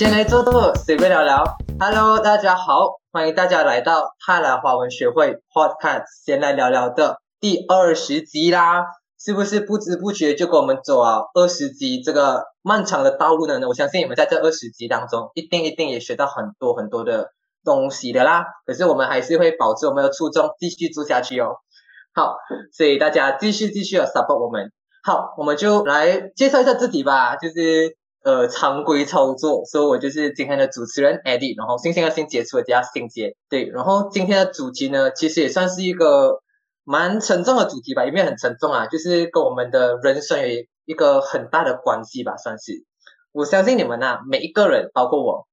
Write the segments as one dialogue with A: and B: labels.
A: 先来做做，随便聊聊。Hello，大家好，欢迎大家来到泰来华文学会 Podcast，先来聊聊的第二十集啦。是不是不知不觉就跟我们走了二十集这个漫长的道路呢？我相信你们在这二十集当中，一定一定也学到很多很多的东西的啦。可是我们还是会保持我们的初衷，继续做下去哦。好，所以大家继续继续的 support 我们。好，我们就来介绍一下自己吧，就是呃常规操作，所以我就是今天的主持人 Eddie，然后星星和新接触的叫星杰，对，然后今天的主题呢，其实也算是一个。蛮沉重的主题吧，也没有很沉重啊，就是跟我们的人生有一个很大的关系吧，算是。我相信你们呐，每一个人，包括我，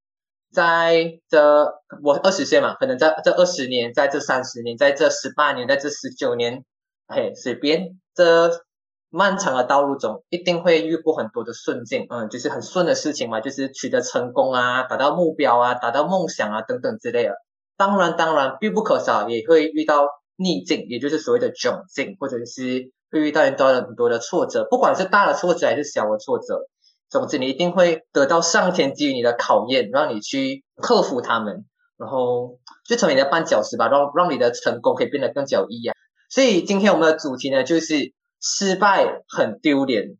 A: 在这我二十岁嘛，可能在这二十年，在这三十年，在这十八年，在这十九年，嘿，随便这漫长的道路中，一定会遇过很多的顺境，嗯，就是很顺的事情嘛，就是取得成功啊，达到目标啊，达到梦想啊等等之类的。当然，当然必不可少，也会遇到。逆境，也就是所谓的窘境，或者是会遇到很多很多的挫折，不管是大的挫折还是小的挫折，总之你一定会得到上天给予你的考验，让你去克服他们，然后就成为你的绊脚石吧，让让你的成功可以变得更加有意义。所以今天我们的主题呢，就是失败很丢脸，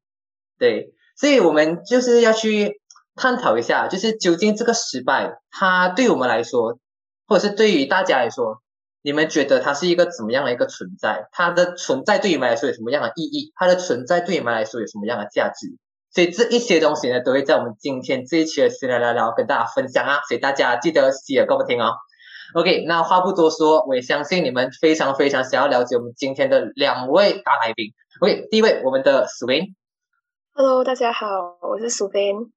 A: 对，所以我们就是要去探讨一下，就是究竟这个失败，它对我们来说，或者是对于大家来说。你们觉得它是一个怎么样的一个存在？它的存在对你们来说有什么样的意义？它的存在对你们来说有什么样的价值？所以这一些东西呢，都会在我们今天这一期的闲聊聊聊跟大家分享啊！所以大家记得洗耳恭听哦。OK，那话不多说，我也相信你们非常非常想要了解我们今天的两位大来宾。OK，第一位我们的 Swin。
B: Hello，大家好，我是 Swin。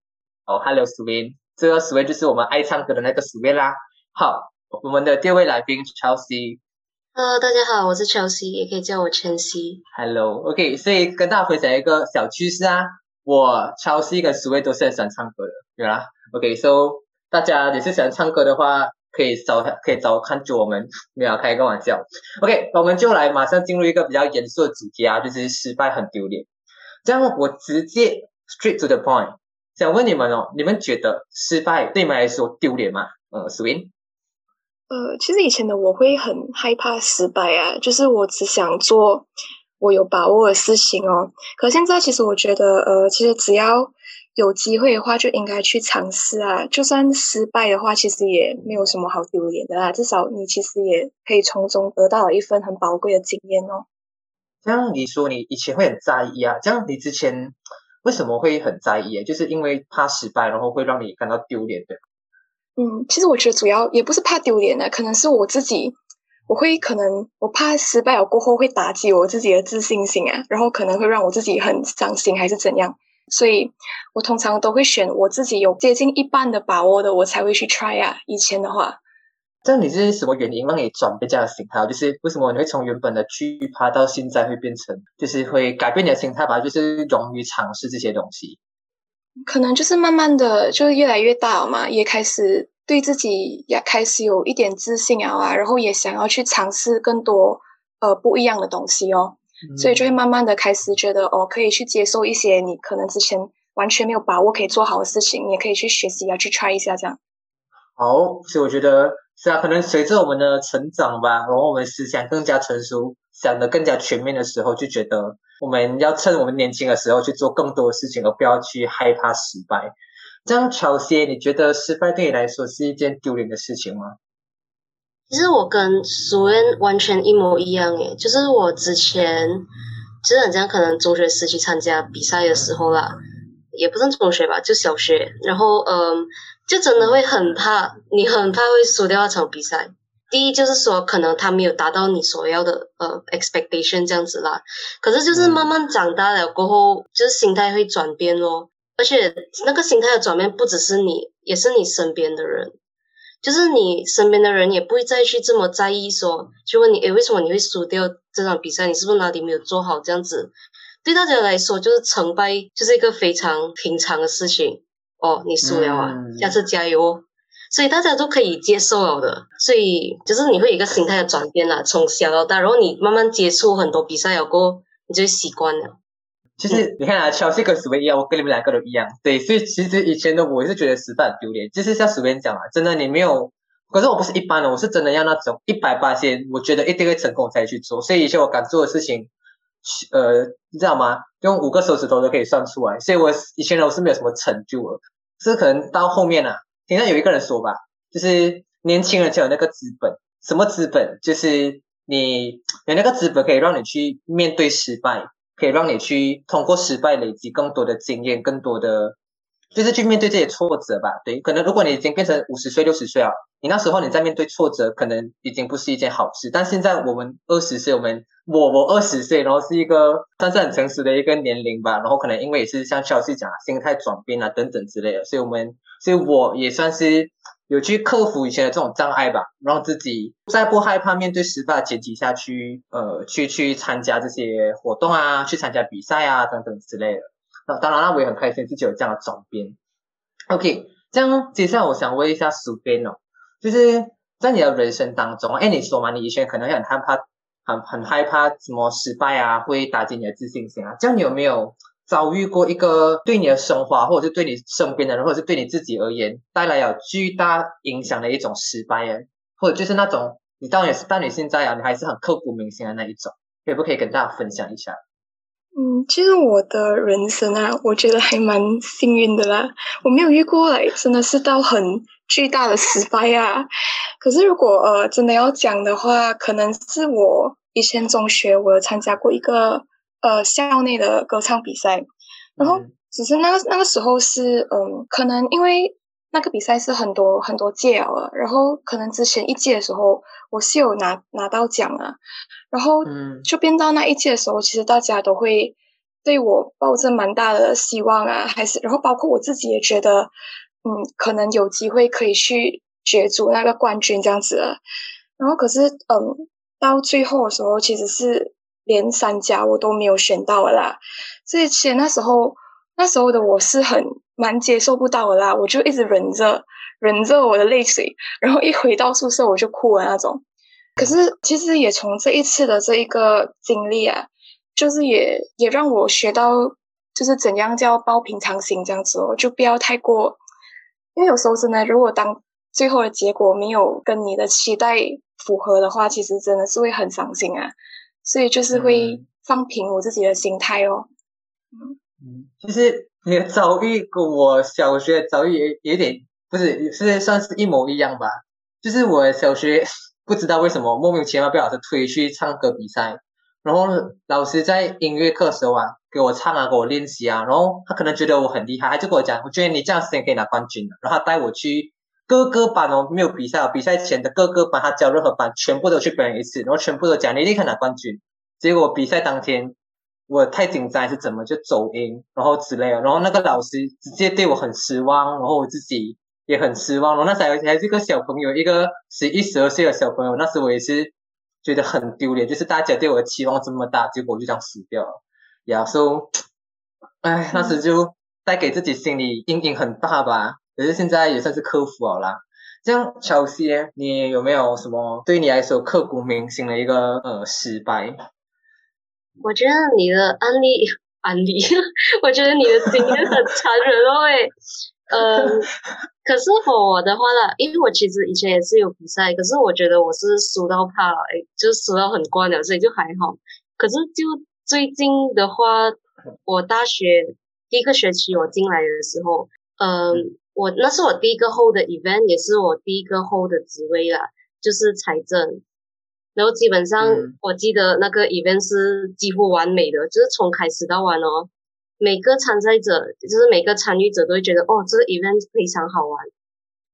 A: 哦，Hello，Swin，这个 Swin 就是我们爱唱歌的那个 Swin 啦。好。我们的第二位来宾 Chelsea。
C: Hello，大家好，我是 Chelsea，也可以叫我晨曦。
A: Hello，OK，所以跟大家分享一个小趋势啊，我 Chelsea 跟 Sway 都是很喜欢唱歌的，对啦。OK，So 大家也是喜欢唱歌的话，可以找可以找看住我们，没有开个玩笑。OK，我们就来马上进入一个比较严肃的主题啊，就是失败很丢脸。这样我直接 straight to the point，想问你们哦，你们觉得失败对你们来说丢脸吗？呃，Swin？。
B: 呃，其实以前的我会很害怕失败啊，就是我只想做我有把握的事情哦。可现在其实我觉得，呃，其实只要有机会的话，就应该去尝试啊。就算失败的话，其实也没有什么好丢脸的啦。至少你其实也可以从中得到一份很宝贵的经验哦。
A: 这样你说你以前会很在意啊？这样你之前为什么会很在意？就是因为怕失败，然后会让你感到丢脸的。
B: 嗯，其实我觉得主要也不是怕丢脸的，可能是我自己，我会可能我怕失败了过后会打击我自己的自信心啊，然后可能会让我自己很伤心还是怎样，所以我通常都会选我自己有接近一半的把握的，我才会去 try 啊。以前的话，
A: 这你是什么原因让你转变这样的心态？就是为什么你会从原本的惧怕到现在会变成，就是会改变你的心态吧？就是勇于尝试这些东西。
B: 可能就是慢慢的，就是越来越大了嘛，也开始对自己也开始有一点自信啊，然后也想要去尝试更多呃不一样的东西哦，所以就会慢慢的开始觉得哦，可以去接受一些你可能之前完全没有把握可以做好的事情，你也可以去学习啊，去 try 一下这样。
A: 好，所以我觉得是啊，可能随着我们的成长吧，然后我们思想更加成熟，想的更加全面的时候，就觉得。我们要趁我们年轻的时候去做更多的事情，而不要去害怕失败。这样，乔些，你觉得失败对你来说是一件丢脸的事情吗？
C: 其实我跟苏恩完全一模一样诶，就是我之前其实很像可能中学时期参加比赛的时候啦，也不算中学吧，就小学，然后嗯，就真的会很怕，你很怕会输掉那场比赛。第一就是说，可能他没有达到你所要的呃 expectation 这样子啦。可是就是慢慢长大了过后，就是心态会转变咯。而且那个心态的转变不只是你，也是你身边的人。就是你身边的人也不会再去这么在意说，就问你，诶，为什么你会输掉这场比赛？你是不是哪里没有做好？这样子对大家来说，就是成败就是一个非常平常的事情。哦，你输了啊，下次加油哦。所以大家都可以接受了的，所以就是你会有一个心态的转变啦，从小到大，然后你慢慢接触很多比赛了过后，你就习惯了。
A: 其实你看啊，乔西跟史威一样，我跟你们两个都一样。对，所以其实以前的我是觉得失败很丢脸。就是像史威讲啊，真的你没有，可是我不是一般的，我是真的要那种一百八千，我觉得一定会成功才去做。所以以前我敢做的事情，呃，你知道吗？用五个手指头都可以算出来。所以我以前呢，我是没有什么成就的，是可能到后面啊，听到有一个人说吧，就是年轻人才有那个资本，什么资本？就是你有那个资本可以让你去面对失败。可以让你去通过失败累积更多的经验，更多的就是去面对这些挫折吧。对，可能如果你已经变成五十岁、六十岁啊，你那时候你在面对挫折，可能已经不是一件好事。但现在我们二十岁，我们我我二十岁，然后是一个算是很成熟的一个年龄吧。然后可能因为也是像肖西讲心态转变啊等等之类的，所以我们所以我也算是。有去克服以前的这种障碍吧，让自己在不害怕面对失败的前提下去，呃，去去参加这些活动啊，去参加比赛啊等等之类的。那当然，那我也很开心自己有这样的转变。OK，这样接下来我想问一下苏边哦，就是在你的人生当中，哎，你说嘛，你以前可能很害怕，很很害怕什么失败啊，会打击你的自信心啊，这样你有没有？遭遇过一个对你的生活，或者是对你身边的人，或者是对你自己而言带来有巨大影响的一种失败，或者就是那种你当然也是，但你现在啊，你还是很刻骨铭心的那一种，可不可以跟大家分享一下？
B: 嗯，其实我的人生啊，我觉得还蛮幸运的啦，我没有遇过来真的是到很巨大的失败啊。可是如果呃真的要讲的话，可能是我以前中学我有参加过一个。呃，校内的歌唱比赛，然后只是那个那个时候是，嗯，可能因为那个比赛是很多很多届了，然后可能之前一届的时候我是有拿拿到奖啊，然后就变到那一届的时候，其实大家都会对我抱着蛮大的希望啊，还是然后包括我自己也觉得，嗯，可能有机会可以去角逐那个冠军这样子，然后可是嗯，到最后的时候其实是。连三家我都没有选到啦，所以其实那时候那时候的我是很蛮接受不到的啦，我就一直忍着忍着我的泪水，然后一回到宿舍我就哭了那种。可是其实也从这一次的这一个经历啊，就是也也让我学到就是怎样叫抱平常心这样子哦，就不要太过，因为有时候真的如果当最后的结果没有跟你的期待符合的话，其实真的是会很伤心啊。所以就是会放平我自己的心态哦。
A: 嗯嗯，其实你的遭遇跟我小学遭遇也有点不是是算是一模一样吧。就是我小学不知道为什么莫名其妙被老师推去唱歌比赛，然后老师在音乐课时候啊给我唱啊给我练习啊，然后他可能觉得我很厉害，他就跟我讲，我觉得你这样时间可以拿冠军的，然后他带我去。各个班哦，没有比赛，比赛前的各个班，他教任何班，全部都去表演一次，然后全部都讲你立刻拿冠军。结果比赛当天，我太紧张是怎么就走音，然后之类的，然后那个老师直接对我很失望，然后我自己也很失望。然后那时候还是个小朋友，一个十一十二岁的小朋友，那时我也是觉得很丢脸，就是大家对我的期望这么大，结果我就这样死掉了。然后，哎，那时就带给自己心理阴影很大吧。可是现在也算是克服了啦。这样，乔西，你有没有什么对你来说刻骨铭心的一个呃失败？
C: 我觉得你的案例 案例，我觉得你的经验很残忍哦诶。嗯，可是我的话呢，因为我其实以前也是有比赛，可是我觉得我是输到怕了，就输到很惯了，所以就还好。可是就最近的话，我大学第一个学期我进来的时候，嗯。我那是我第一个 hold 的 event，也是我第一个 hold 的职位啦，就是财政。然后基本上我记得那个 event 是几乎完美的，就是从开始到完哦，每个参赛者就是每个参与者都会觉得哦，这个 event 非常好玩。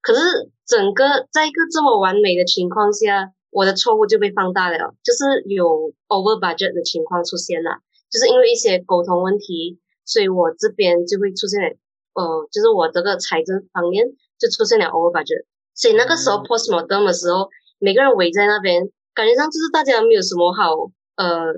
C: 可是整个在一个这么完美的情况下，我的错误就被放大了，就是有 over budget 的情况出现了，就是因为一些沟通问题，所以我这边就会出现。呃，就是我这个财政方面就出现了 over budget，所以那个时候 post mortem 的时候，每个人围在那边，感觉上就是大家没有什么好，呃，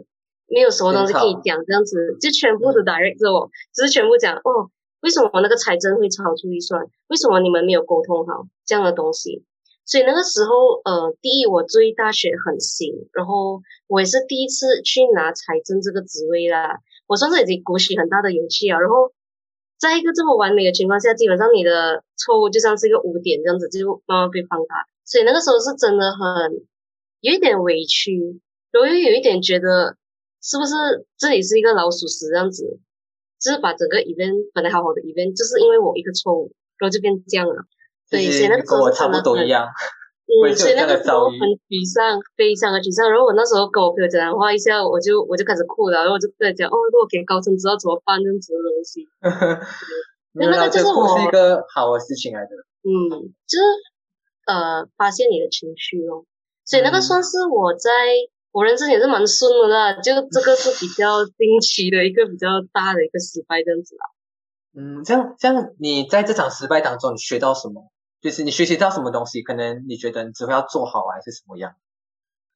C: 没有什么东西可以讲，这样子就全部都 direct 着我，只是全部讲哦，为什么那个财政会超出预算？为什么你们没有沟通好这样的东西？所以那个时候，呃，第一我追大学很新，然后我也是第一次去拿财政这个职位啦。我算是已经鼓起很大的勇气啊。然后在一个这么完美的情况下，基本上你的错误就像是一个污点这样子，就慢慢被放大。所以那个时候是真的很有一点委屈，然后又有一点觉得是不是这里是一个老鼠屎这样子，就是把整个 event 本来好好的 event，就是因为我一个错误，然后就变这样了。对，所以那个时候
A: 跟我差不多一样。
C: 嗯，所以那个时候很沮丧，非常的沮丧。然后我那时候跟我朋友讲话一下，我就我就开始哭了，然后我就在讲，哦，如果给高层知道怎么办这样子的东西。
A: 那那个就是我是一个好的事情来的。
C: 嗯，就是呃，发现你的情绪哦，所以那个算是我在我人生也是蛮顺的啦。就这个是比较惊奇的一个比较大的一个失败这样子啦。
A: 嗯，这样这样，你在这场失败当中，你学到什么？就是你学习到什么东西，可能你觉得你只会要做好还是什么样？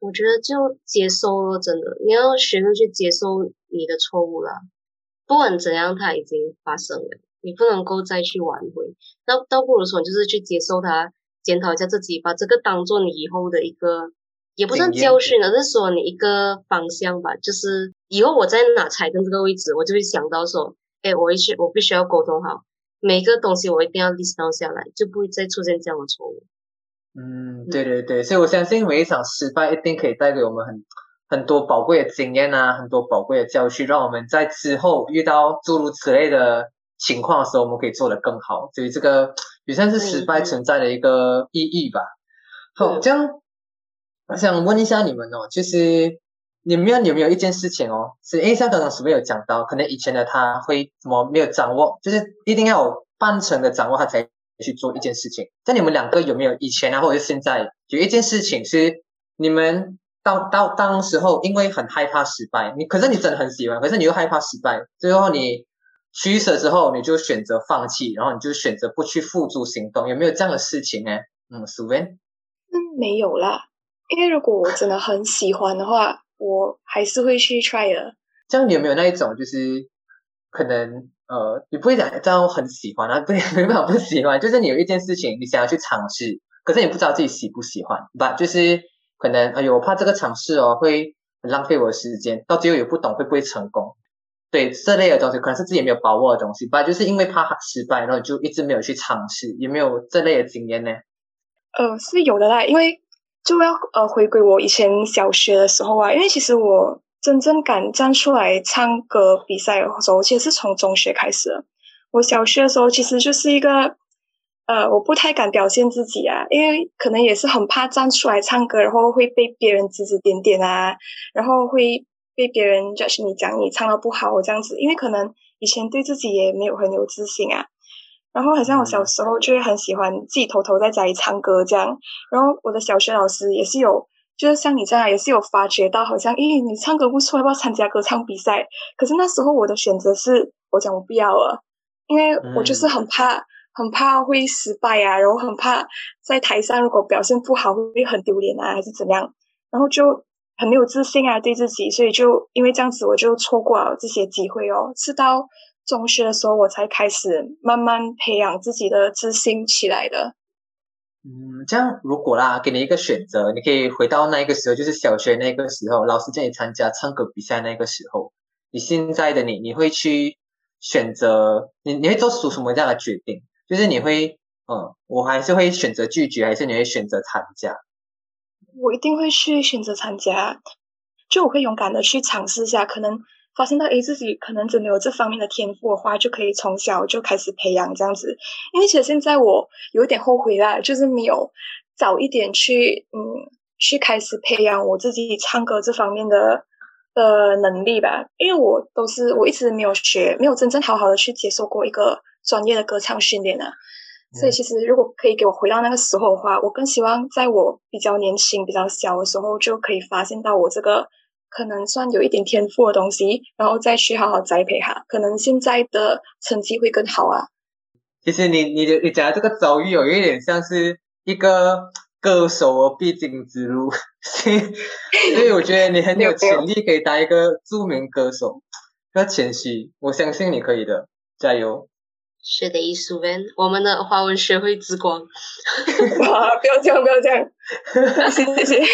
C: 我觉得就接受了，真的，你要学会去接受你的错误啦。不管怎样，它已经发生了，你不能够再去挽回。那倒不如说，就是去接受它，检讨一下自己，把这个当做你以后的一个，也不算教训而是说你一个方向吧。就是以后我在哪踩跟这个位置，我就会想到说，哎，我必须我必须要沟通好。每个东西我一定要 list down 下来，就不会再出现这样的错误。
A: 嗯，对对对，所以我相信每一场失败一定可以带给我们很很多宝贵的经验啊，很多宝贵的教训，让我们在之后遇到诸如此类的情况的时候，我们可以做得更好。所以这个也算是失败存在的一个意义吧。好，这样我想问一下你们哦，就是你们有没有一件事情哦，是因为像刚刚是不是有讲到，可能以前的他会怎么没有掌握，就是一定要有半程的掌握，他才。去做一件事情，在你们两个有没有以前啊，或者是现在有一件事情是你们到到当时候因为很害怕失败，你可是你真的很喜欢，可是你又害怕失败，最后你取舍之后，你就选择放弃，然后你就选择不去付诸行动，有没有这样的事情呢？嗯，苏文，
B: 嗯，没有啦，因为如果我真的很喜欢的话，我还是会去 try 的。
A: 这样你有没有那一种就是可能？呃，你不会讲这样很喜欢啊，不，没办法不喜欢，就是你有一件事情你想要去尝试，可是你不知道自己喜不喜欢，吧？就是可能，哎呦，我怕这个尝试哦会很浪费我的时间，到最后也不懂会不会成功，对这类的东西，可能是自己没有把握的东西，吧？就是因为怕失败，然后就一直没有去尝试，也没有这类的经验呢？
B: 呃，是有的啦，因为就要呃回归我以前小学的时候啊，因为其实我。真正敢站出来唱歌比赛的时候，其实是从中学开始。我小学的时候其实就是一个，呃，我不太敢表现自己啊，因为可能也是很怕站出来唱歌，然后会被别人指指点点啊，然后会被别人就是你讲你唱的不好这样子，因为可能以前对自己也没有很有自信啊。然后好像我小时候就会很喜欢自己偷偷在家里唱歌这样，然后我的小学老师也是有。就是像你这样，也是有发觉到，好像，咦，你唱歌不错，要不要参加歌唱比赛？可是那时候我的选择是，我讲我不要了，因为我就是很怕，很怕会失败啊，然后很怕在台上如果表现不好会很丢脸啊，还是怎样，然后就很没有自信啊，对自己，所以就因为这样子，我就错过了这些机会哦。是到中学的时候，我才开始慢慢培养自己的自信起来的。
A: 嗯，这样如果啦，给你一个选择，你可以回到那个时候，就是小学那个时候，老师叫你参加唱歌比赛那个时候，你现在的你，你会去选择你你会做出什么样的决定？就是你会，嗯，我还是会选择拒绝，还是你会选择参加？
B: 我一定会去选择参加，就我会勇敢的去尝试一下，可能。发现到诶，自己可能真的有这方面的天赋的话，就可以从小就开始培养这样子。因为其实现在我有点后悔啦，就是没有早一点去嗯去开始培养我自己唱歌这方面的的能力吧。因为我都是我一直没有学，没有真正好好的去接受过一个专业的歌唱训练啊。所以其实如果可以给我回到那个时候的话，我更希望在我比较年轻、比较小的时候就可以发现到我这个。可能算有一点天赋的东西，然后再去好好栽培它，可能现在的成绩会更好啊。
A: 其实你你的你讲的这个遭遇有一点像是一个歌手的必经之路，所以我觉得你很有潜力可以当一个著名歌手。不要谦虚，我相信你可以的，加油！
C: 是的，艺术文，我们的华文学会之光。
B: 不要这样，不要这样，谢 谢谢谢，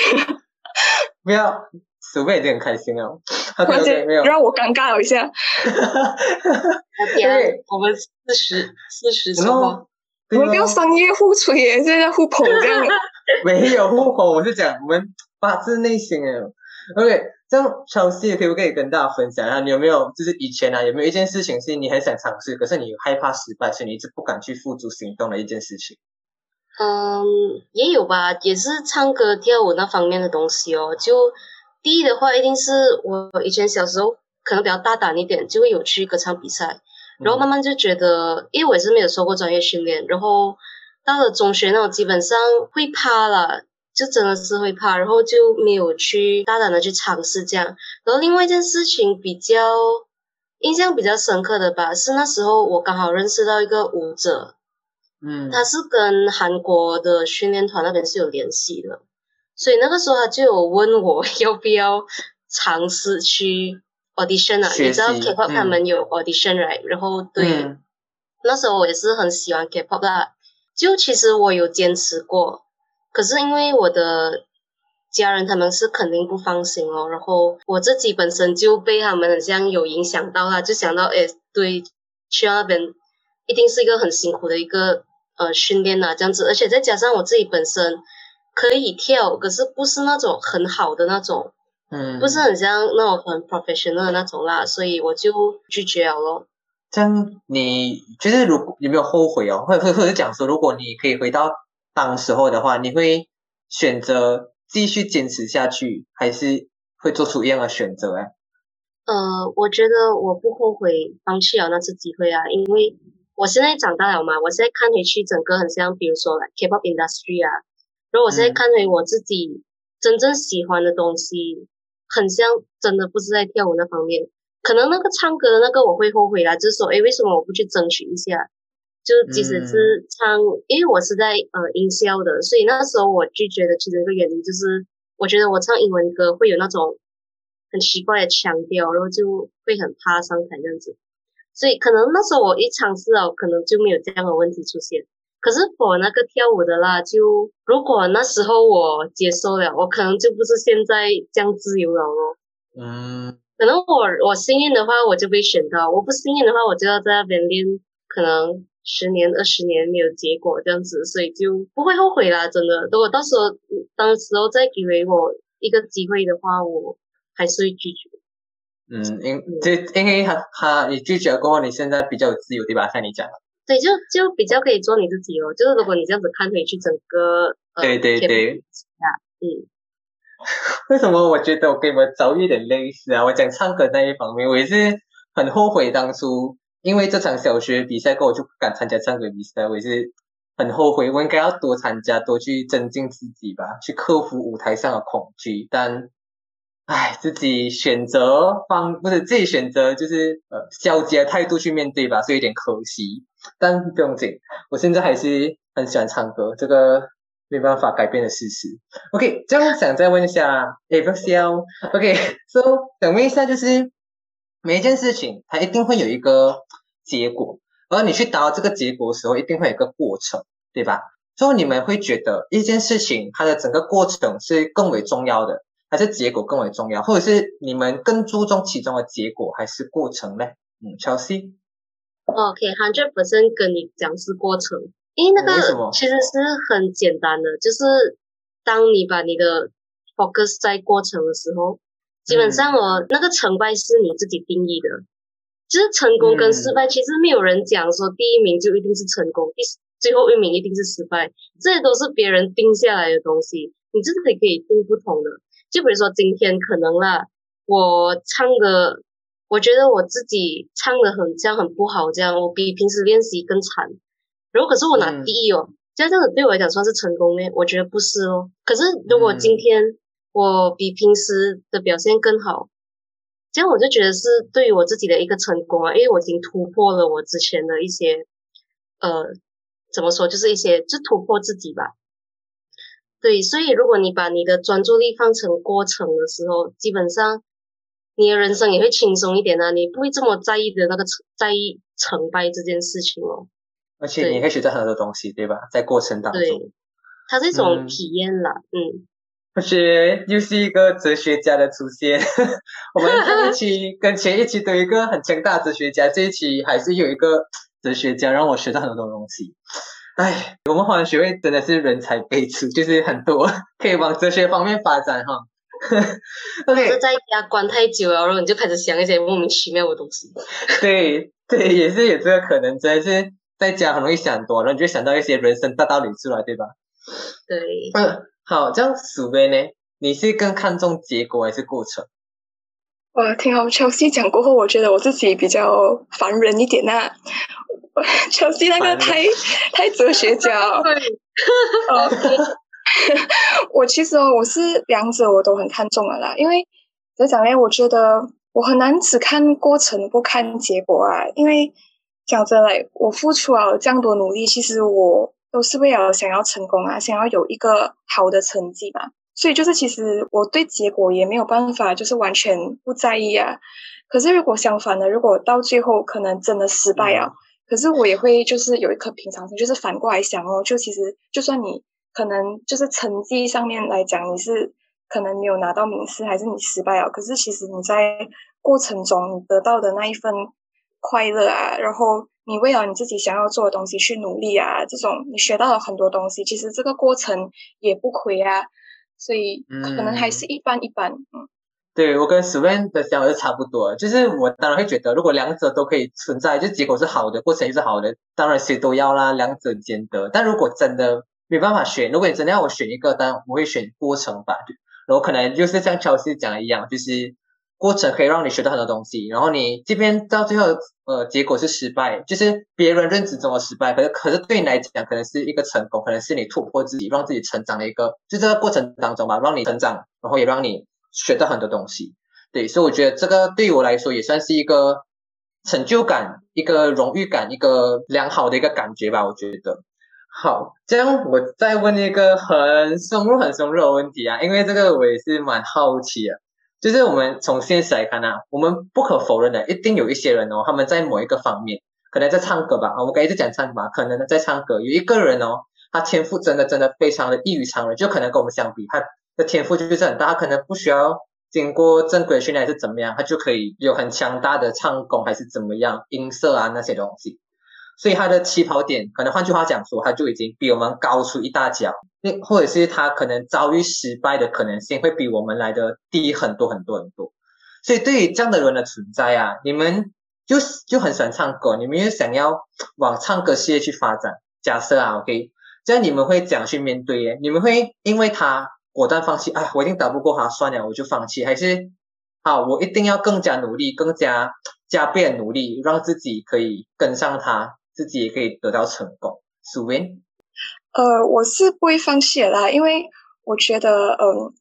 A: 不要。苏贝已经很开心了。
B: 突然
A: OK
B: 间
A: OK 没有。
B: 让我尴尬了一下。
C: 天，我们四十四十说话，
B: 我们不要商业互吹耶，现在互捧这样。
A: 没有互捧，我是讲我们发自内心的。OK，这样 Chelsea 可不可以跟大家分享一下，你有没有就是以前啊，有没有一件事情是你很想尝试，可是你害怕失败，所以你一直不敢去付诸行动的一件事情？
C: 嗯，也有吧，也是唱歌跳舞那方面的东西哦。就第一的话，一定是我以前小时候可能比较大胆一点，就会有去歌唱比赛，然后慢慢就觉得，因为我也是没有受过专业训练，然后到了中学那种基本上会怕了，就真的是会怕，然后就没有去大胆的去尝试这样。然后另外一件事情比较印象比较深刻的吧，是那时候我刚好认识到一个舞者，
A: 嗯，
C: 他是跟韩国的训练团那边是有联系的，所以那个时候他就有问我 要不要尝试去 audition 啊，你知道 K-pop
A: 嗯。
C: 他们有 audition right，、然后对，
A: 嗯。
C: 那时候我也是很喜欢 K-pop 啦，就其实我有坚持过，可是因为我的家人他们是肯定不放心哦，然后我自己本身就被他们很像有影响到啦，就想到诶，对，去到那边一定是一个很辛苦的一个呃训练啊，这样子，而且再加上我自己本身可以跳，可是不是那种很好的那种，
A: 嗯，
C: 不是很像那种很 professional 的那种啦，所以我就拒绝了咯。
A: 这样你就是如果有没有后悔哦，或者或者或者讲说，如果你可以回到当时候的话，你会选择继续坚持下去，还是会做出一样的选择？哎，
C: 呃，我觉得我不后悔放弃了那次机会啊，因为我现在长大了嘛，我现在看回去整个很像，比如说 like K-pop industry 啊，然后我现在
A: 嗯
C: 看回我自己真正喜欢的东西，很像真的不是在跳舞那方面，可能那个唱歌的那个我会后悔啦，就是说，哎，为什么我不去争取一下？就即使是唱，因为我是在呃音效的，所以那时候我拒绝的其中一个原因就是，我觉得我唱英文歌会有那种很奇怪的腔调，然后就会很怕上台这样子。所以可能那时候我一尝试哦，可能就没有这样的问题出现。可是我那个跳舞的啦，就如果那时候我接受了，我可能就不是现在这样自由了咯。
A: 嗯
C: 可能我我幸运的话，我就被选到；我不幸运的话，我就要在那边练，可能十年、二十年没有结果这样子，所以就不会后悔啦。真的，如果到时候当时候再给予我一个机会的话，我还是会拒绝。
A: 嗯，因这因为他他你拒绝过后，你现在比较有自由，对吧？像你讲的，
C: 对，就就比较可以做你自己哦。就是如果你这样子看回去整个呃，
A: 对对对
C: 啊，嗯，
A: 为什么我觉得我跟你们遭遇有点类似啊？我讲唱歌那一方面，我也是很后悔当初因为这场小学比赛过后，我就不敢参加唱歌比赛，我也是很后悔，我应该要多参加，多去增进自己吧，去克服舞台上的恐惧。但，唉，自己选择方不是自己选择，就是呃消极的态度去面对吧，所以有点可惜。但不用紧，我现在还是很喜欢唱歌，这个没办法改变的事实。OK，这样想再问一下 a v c l OK，so 想问一下，就是每一件事情它一定会有一个结果，而你去达到这个结果的时候，一定会有一个过程，对吧？所以你们会觉得一件事情它的整个过程是更为重要的，还是结果更为重要，或者是你们更注重其中的结果还是过程呢？嗯
C: ，Chelsea，OK，hundred percent 跟你讲是过程，因为那个其实是很简单的，就是当你把你的 focus 在过程的时候，基本上哦，那个成败是你自己定义的，就是成功跟失败，其实没有人讲说第一名就一定是成功，第最后一名一定是失败，这些都是别人定下来的东西，你自己可以定不同的。就比如说今天可能啦，我唱的。我觉得我自己唱的很这样很不好，这样我比平时练习更惨。然后可是我拿
A: 嗯
C: 第一哦，这样这样子对我来讲算是成功咩？我觉得不是哦。可是如果今
A: 嗯
C: 天我比平时的表现更好，这样我就觉得是对于我自己的一个成功啊，因为我已经突破了我之前的一些呃怎么说，就是一些就突破自己吧。对，所以如果你把你的专注力放成过程的时候，基本上。你的人生也会轻松一点啊，你不会这么在意的那个在意成败这件事情哦。
A: 而且你可以学到很多东西，对吧？在过程当中，
C: 对，它是一种
A: 嗯
C: 体验啦，嗯。
A: 我觉得又是一个哲学家的出现。我们上一期跟前一期都有一个很强大哲学家，这一期还是有一个哲学家让我学到很多东西。哎，我们华文学会真的是人才辈出，就是很多 可以往哲学方面发展哈。OK，
C: 在家关太久了，然后你就开始想一些莫名其妙的东西。
A: 对对，也是有这个可能，真的是在家很容易想多，然后你就想到一些人生大道理出来，对吧？
C: 对。
A: 嗯，好，这样鼠辈呢？你是更看重结果还是过程？
B: 我听好乔西讲过后，我觉得我自己比较烦人一点呐。乔西那个太太哲学家。
C: 对。
B: 我其实哦，我是两者我都很看重的啦，因为怎么讲呢？我觉得我很难只看过程不看结果啊。因为讲真嘞，我付出了这样多努力，其实我都是为了想要成功啊，想要有一个好的成绩嘛。所以就是其实我对结果也没有办法，就是完全不在意啊。可是如果相反的，如果到最后可能真的失败啊，可是我也会就是有一颗平常心，就是反过来想哦，就其实就算你。可能就是成绩上面来讲，你是可能没有拿到名次，还是你失败了。可是其实你在过程中，你得到的那一份快乐啊，然后你为了你自己想要做的东西去努力啊，这种你学到了很多东西，其实这个过程也不亏啊。所以可能还是一般一般。嗯，
A: 对我跟 Sven 的想法是差不多，就是我当然会觉得，如果两者都可以存在，就结果是好的，过程也是好的，当然谁都要啦，两者兼得。但如果真的没办法选，如果你真的要我选一个，当然我会选过程吧。然后可能就是像乔西讲的一样，就是过程可以让你学到很多东西。然后你这边到最后，呃，结果是失败，就是别人认知中的失败，可是可是对你来讲，可能是一个成功，可能是你突破自己，让自己成长的一个，就这个过程当中吧，让你成长，然后也让你学到很多东西。对，所以我觉得这个对于我来说也算是一个成就感、一个荣誉感、一个良好的一个感觉吧。我觉得。好，这样我再问一个很深入、很深入的问题啊，因为这个我也是蛮好奇的。就是我们从现实来看啊，我们不可否认的，一定有一些人哦，他们在某一个方面，可能在唱歌吧，我们刚一直讲唱歌吧，可能在唱歌，有一个人哦，他天赋真的真的非常的异于常人，就可能跟我们相比，他的天赋就是很大，他可能不需要经过正规训练还是怎么样，他就可以有很强大的唱功还是怎么样，音色啊那些东西。所以他的起跑点，可能换句话讲说，他就已经比我们高出一大脚，那或者是他可能遭遇失败的可能性会比我们来的低很多很多很多。所以对于这样的人的存在啊，你们就就很喜欢唱歌，你们又想要往唱歌事业去发展。假设啊，OK，这样你们会怎样去面对？耶？你们会因为他果断放弃？哎，我一定打不过他，算了，我就放弃？还是好，我一定要更加努力，更加加倍努力，让自己可以跟上他？自己也可以得到成功，苏文。
B: 呃，我是不会放弃的啦，因为我觉得，嗯，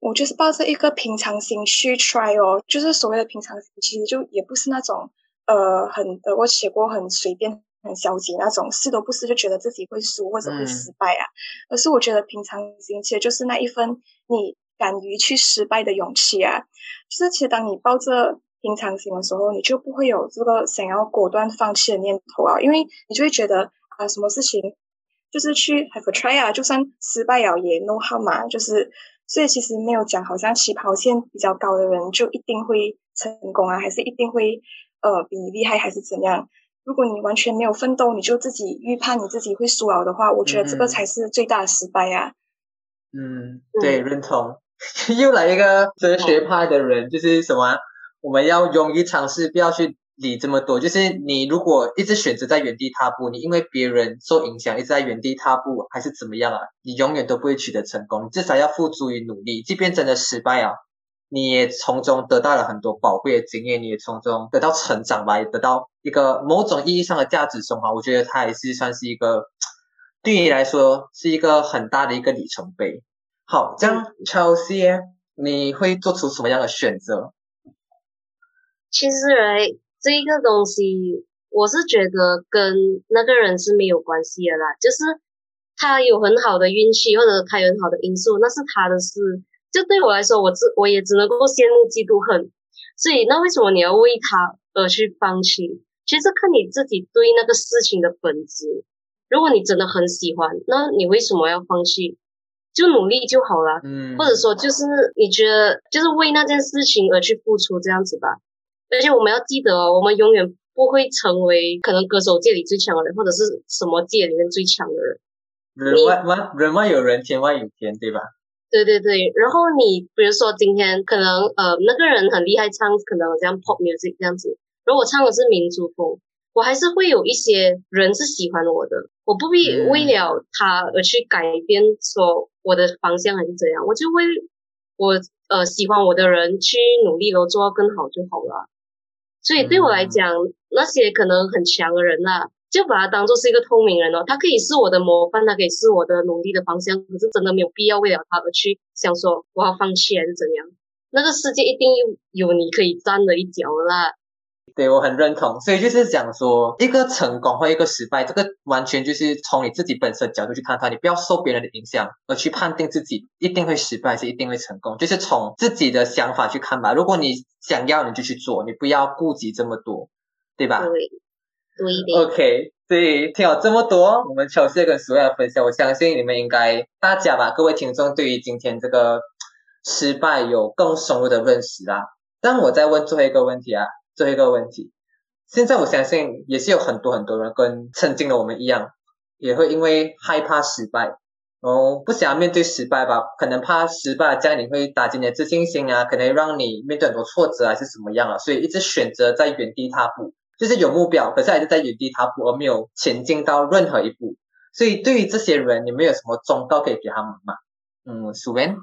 B: 我就是抱着一个平常心去 try 哦，就是所谓的平常心，其实就也不是那种，呃，很得过且过很随便、很消极那种，试都不试就觉得自己会输或者会失败啊，而是我觉得平常心其实就是那一份你敢于去失败的勇气啊，就是其实当你抱着。平常心的时候，你就不会有这个想要果断放弃的念头啊，因为你就会觉得啊，什么事情就是去 have a try 啊，就算失败了也 no harm 嘛，就是所以其实没有讲好像起跑线比较高的人就一定会成功啊，还是一定会呃比你厉害还是怎样？如果你完全没有奋斗，你就自己预判你自己会输了的话，我觉得这个才是最大的失败啊。
A: 嗯，对，认同。又来一个哲学派的人，就是什么？我们要勇于尝试，不要去理这么多。就是你如果一直选择在原地踏步，你因为别人受影响一直在原地踏步，还是怎么样啊？你永远都不会取得成功。至少要付诸于努力，即便真的失败啊，你也从中得到了很多宝贵的经验，你也从中得到成长吧，也得到一个某种意义上的价值升华。我觉得它还是算是一个对你来说是一个很大的一个里程碑。好，这样 Chelsea，你会做出什么样的选择？
C: 其实来这一个东西，我是觉得跟那个人是没有关系的啦。就是他有很好的运气，或者他有很好的因素，那是他的事。就对我来说，我只我也只能够羡慕、嫉妒、恨。所以，那为什么你要为他而去放弃？其实看你自己对那个事情的本质。如果你真的很喜欢，那你为什么要放弃？就努力就好了。
A: 嗯，
C: 或者说，就是你觉得就是为那件事情而去付出这样子吧。而且我们要记得哦，我们永远不会成为可能歌手界里最强的人，或者是什么界里面最强的人。
A: 人外外人外有人，天外有天，对吧？
C: 对对对。然后你比如说今天可能呃那个人很厉害唱，可能像 pop music 这样子，如果我唱的是民族风，我还是会有一些人是喜欢我的，我不必为了他而去改变说我的方向还是怎样，我就为我呃喜欢我的人去努力咯，做到更好就好了。所以对我来讲，那些可能很强的人呐，就把他当做是一个透明人哦，他可以是我的模范，他可以是我的努力的方向，可是真的没有必要为了他而去想说我要放弃还是怎样。那个世界一定有有你可以站的一角啦。
A: 对我很认同，所以就是讲说，一个成功或一个失败，这个完全就是从你自己本身角度去看它，你不要受别人的影响而去判定自己一定会失败还是一定会成功，就是从自己的想法去看吧。如果你想要，你就去做，你不要顾及这么多，对吧？
C: 对，对的。
A: OK，所以听了这么多，我们乔西跟苏亚的分享，我相信你们应该大家吧，各位听众对于今天这个失败有更深入的认识啦。但我再问最后一个问题啊。最后一个问题，现在我相信也是有很多很多人跟曾经的我们一样，也会因为害怕失败，然后不想要面对失败吧，可能怕失败这样你会打击你的自信心啊，可能让你面对很多挫折还是怎么样啊，所以一直选择在原地踏步，就是有目标，可是还是在原地踏步，而没有前进到任何一步。所以对于这些人，你们有什么忠告可以给他们吗？嗯，苏文。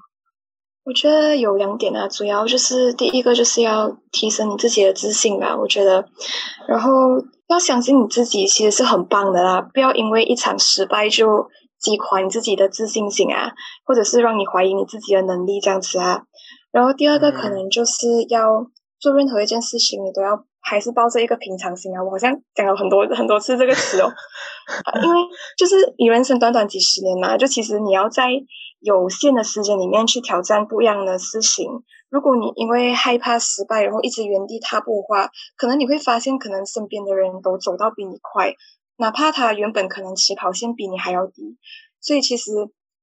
B: 我觉得有两点啊，主要就是第一个就是要提升你自己的自信吧，我觉得，然后要相信你自己其实是很棒的啦，不要因为一场失败就击垮你自己的自信心啊，或者是让你怀疑你自己的能力这样子啊。然后第二个可能就是要做任何一件事情，你都要还是抱着一个平常心啊。我好像讲了很多很多次这个词哦，因为就是你人生短短几十年嘛，就其实你要在。有限的时间里面去挑战不一样的事情。如果你因为害怕失败，然后一直原地踏步的话，可能你会发现，可能身边的人都走到比你快，哪怕他原本可能起跑线比你还要低。所以其实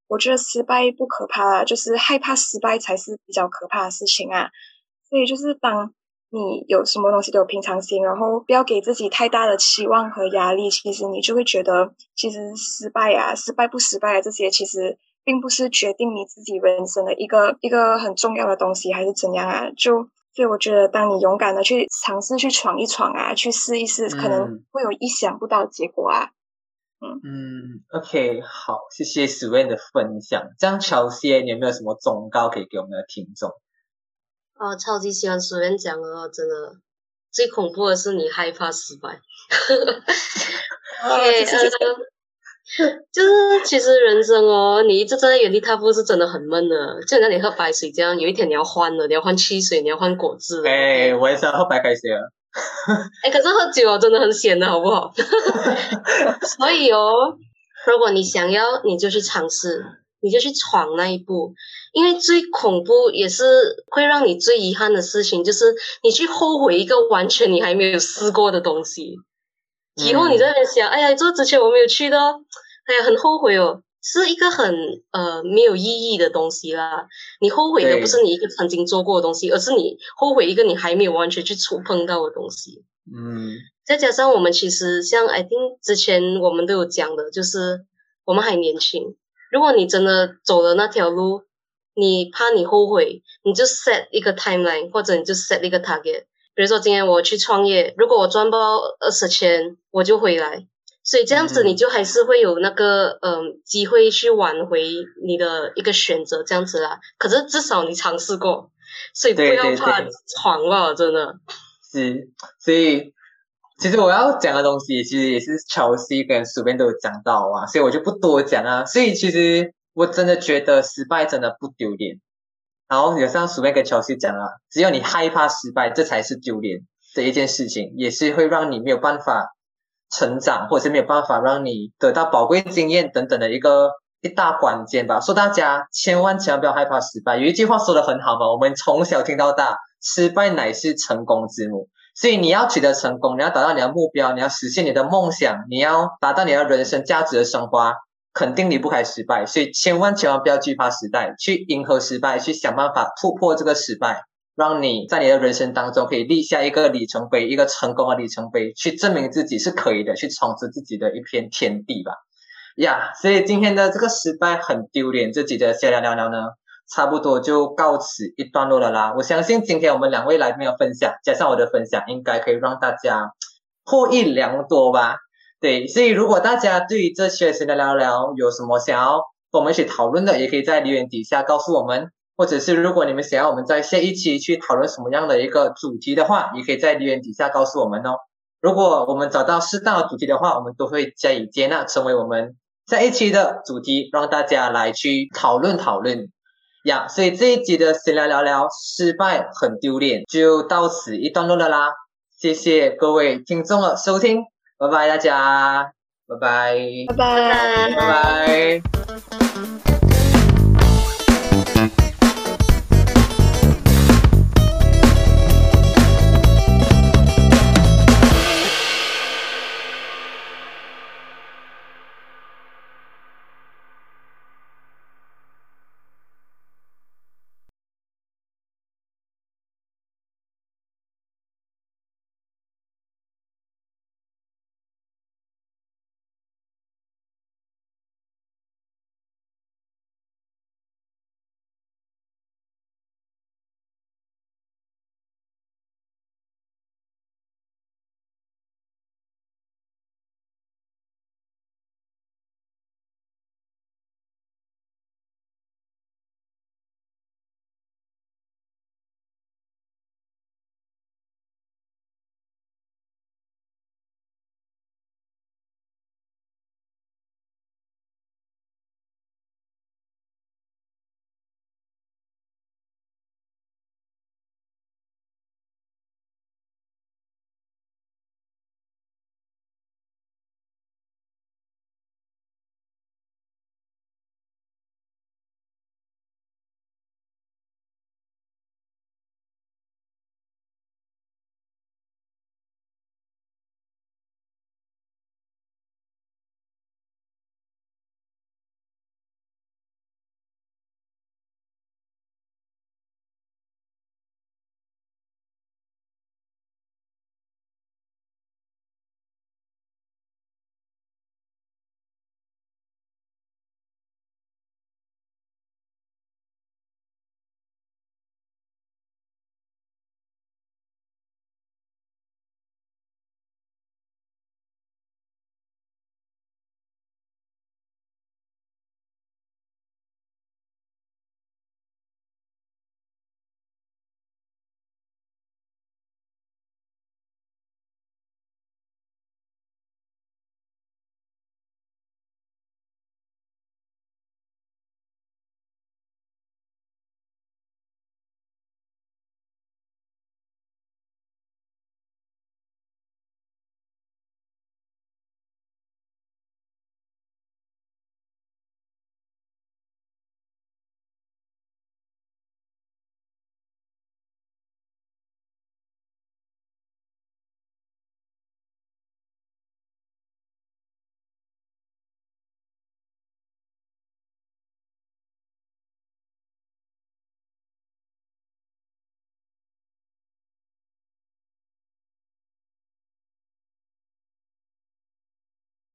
B: 我觉得失败不可怕，就是害怕失败才是比较可怕的事情啊。所以就是当你有什么东西都有平常心，然后不要给自己太大的期望和压力，其实你就会觉得，其实失败啊、失败不失败啊这些，其实。并不是决定你自己人生的一个一个很重要的东西，还是怎样啊？就所以我觉得，当你勇敢的去尝试去闯一闯啊，去试一试，可能会有意想不到的结果啊。
A: 嗯嗯，OK，好，谢谢 Sven 的分享。这样，乔西，你有没有什么忠告可以给我们的听众？
C: 哦，超级喜欢 Sven 讲的，真的最恐怖的是你害怕失败。对，呃。就是其实人生哦，你一直站在原地踏步是真的很闷的，就像你喝白水这样，有一天你要换了，你要换汽水，你要换果汁。
A: 哎，我也是要喝白开水啊。
C: 哎，可是喝酒真的很咸的，好不好？所以哦，如果你想要，你就去尝试，你就去闯那一步，因为最恐怖也是会让你最遗憾的事情，就是你去后悔一个完全你还没有试过的东西。以后你在那边想，哎呀，这之前我没有去的，哎呀，很后悔哦，是一个很呃没有意义的东西啦。你后悔的不是你一个曾经做过的东西，而是你后悔一个你还没有完全去触碰到的东西。
A: 嗯，
C: 再加上我们其实像 I think 之前我们都有讲的，就是我们还年轻。如果你真的走了那条路，你怕你后悔，你就 set 一个 timeline，或者你就 set 一个 target。比如说今天我去创业，如果我赚不到二十千，我就回来。所以这样子你就还是会有那个嗯机会去挽回你的一个选择，这样子啦。可是至少你尝试过，所以不要怕闯了，真的。
A: 是，所以其实我要讲的东西，其实也是乔西跟苏边都有讲到啊，所以我就不多讲啊。所以其实我真的觉得失败真的不丢脸。然后有像鼠妹跟乔西讲了，只有你害怕失败，这才是丢脸的一件事情，也是会让你没有办法成长，或者是没有办法让你得到宝贵经验等等的一个一大关键吧。说大家千万千万不要害怕失败，有一句话说的很好嘛，我们从小听到大，失败乃是成功之母。所以你要取得成功，你要达到你的目标，你要实现你的梦想，你要达到你的人生价值的升华，肯定离不开失败，所以千万千万不要惧怕失败，去迎合失败，去想办法突破这个失败，让你在你的人生当中可以立下一个里程碑，一个成功的里程碑，去证明自己是可以的，去闯出自己的一片天地吧。呀，所以今天的这个失败很丢脸，这集的闲聊聊聊呢，差不多就告辞一段落了啦。我相信今天我们两位来宾的分享，加上我的分享，应该可以让大家获益良多吧。对，所以如果大家对于这些闲聊聊聊有什么想要跟我们一起讨论的，也可以在留言底下告诉我们，或者是如果你们想要我们在下一期去讨论什么样的一个主题的话，也可以在留言底下告诉我们哦。如果我们找到适当的主题的话，我们都会加以接纳，成为我们。下一期的主题，让大家来去讨论讨论呀。所以这一集的闲聊聊聊失败很丢脸，就到此一段落了啦。谢谢各位听众的收听，拜拜大家，拜拜，
B: 拜拜，
A: 拜拜。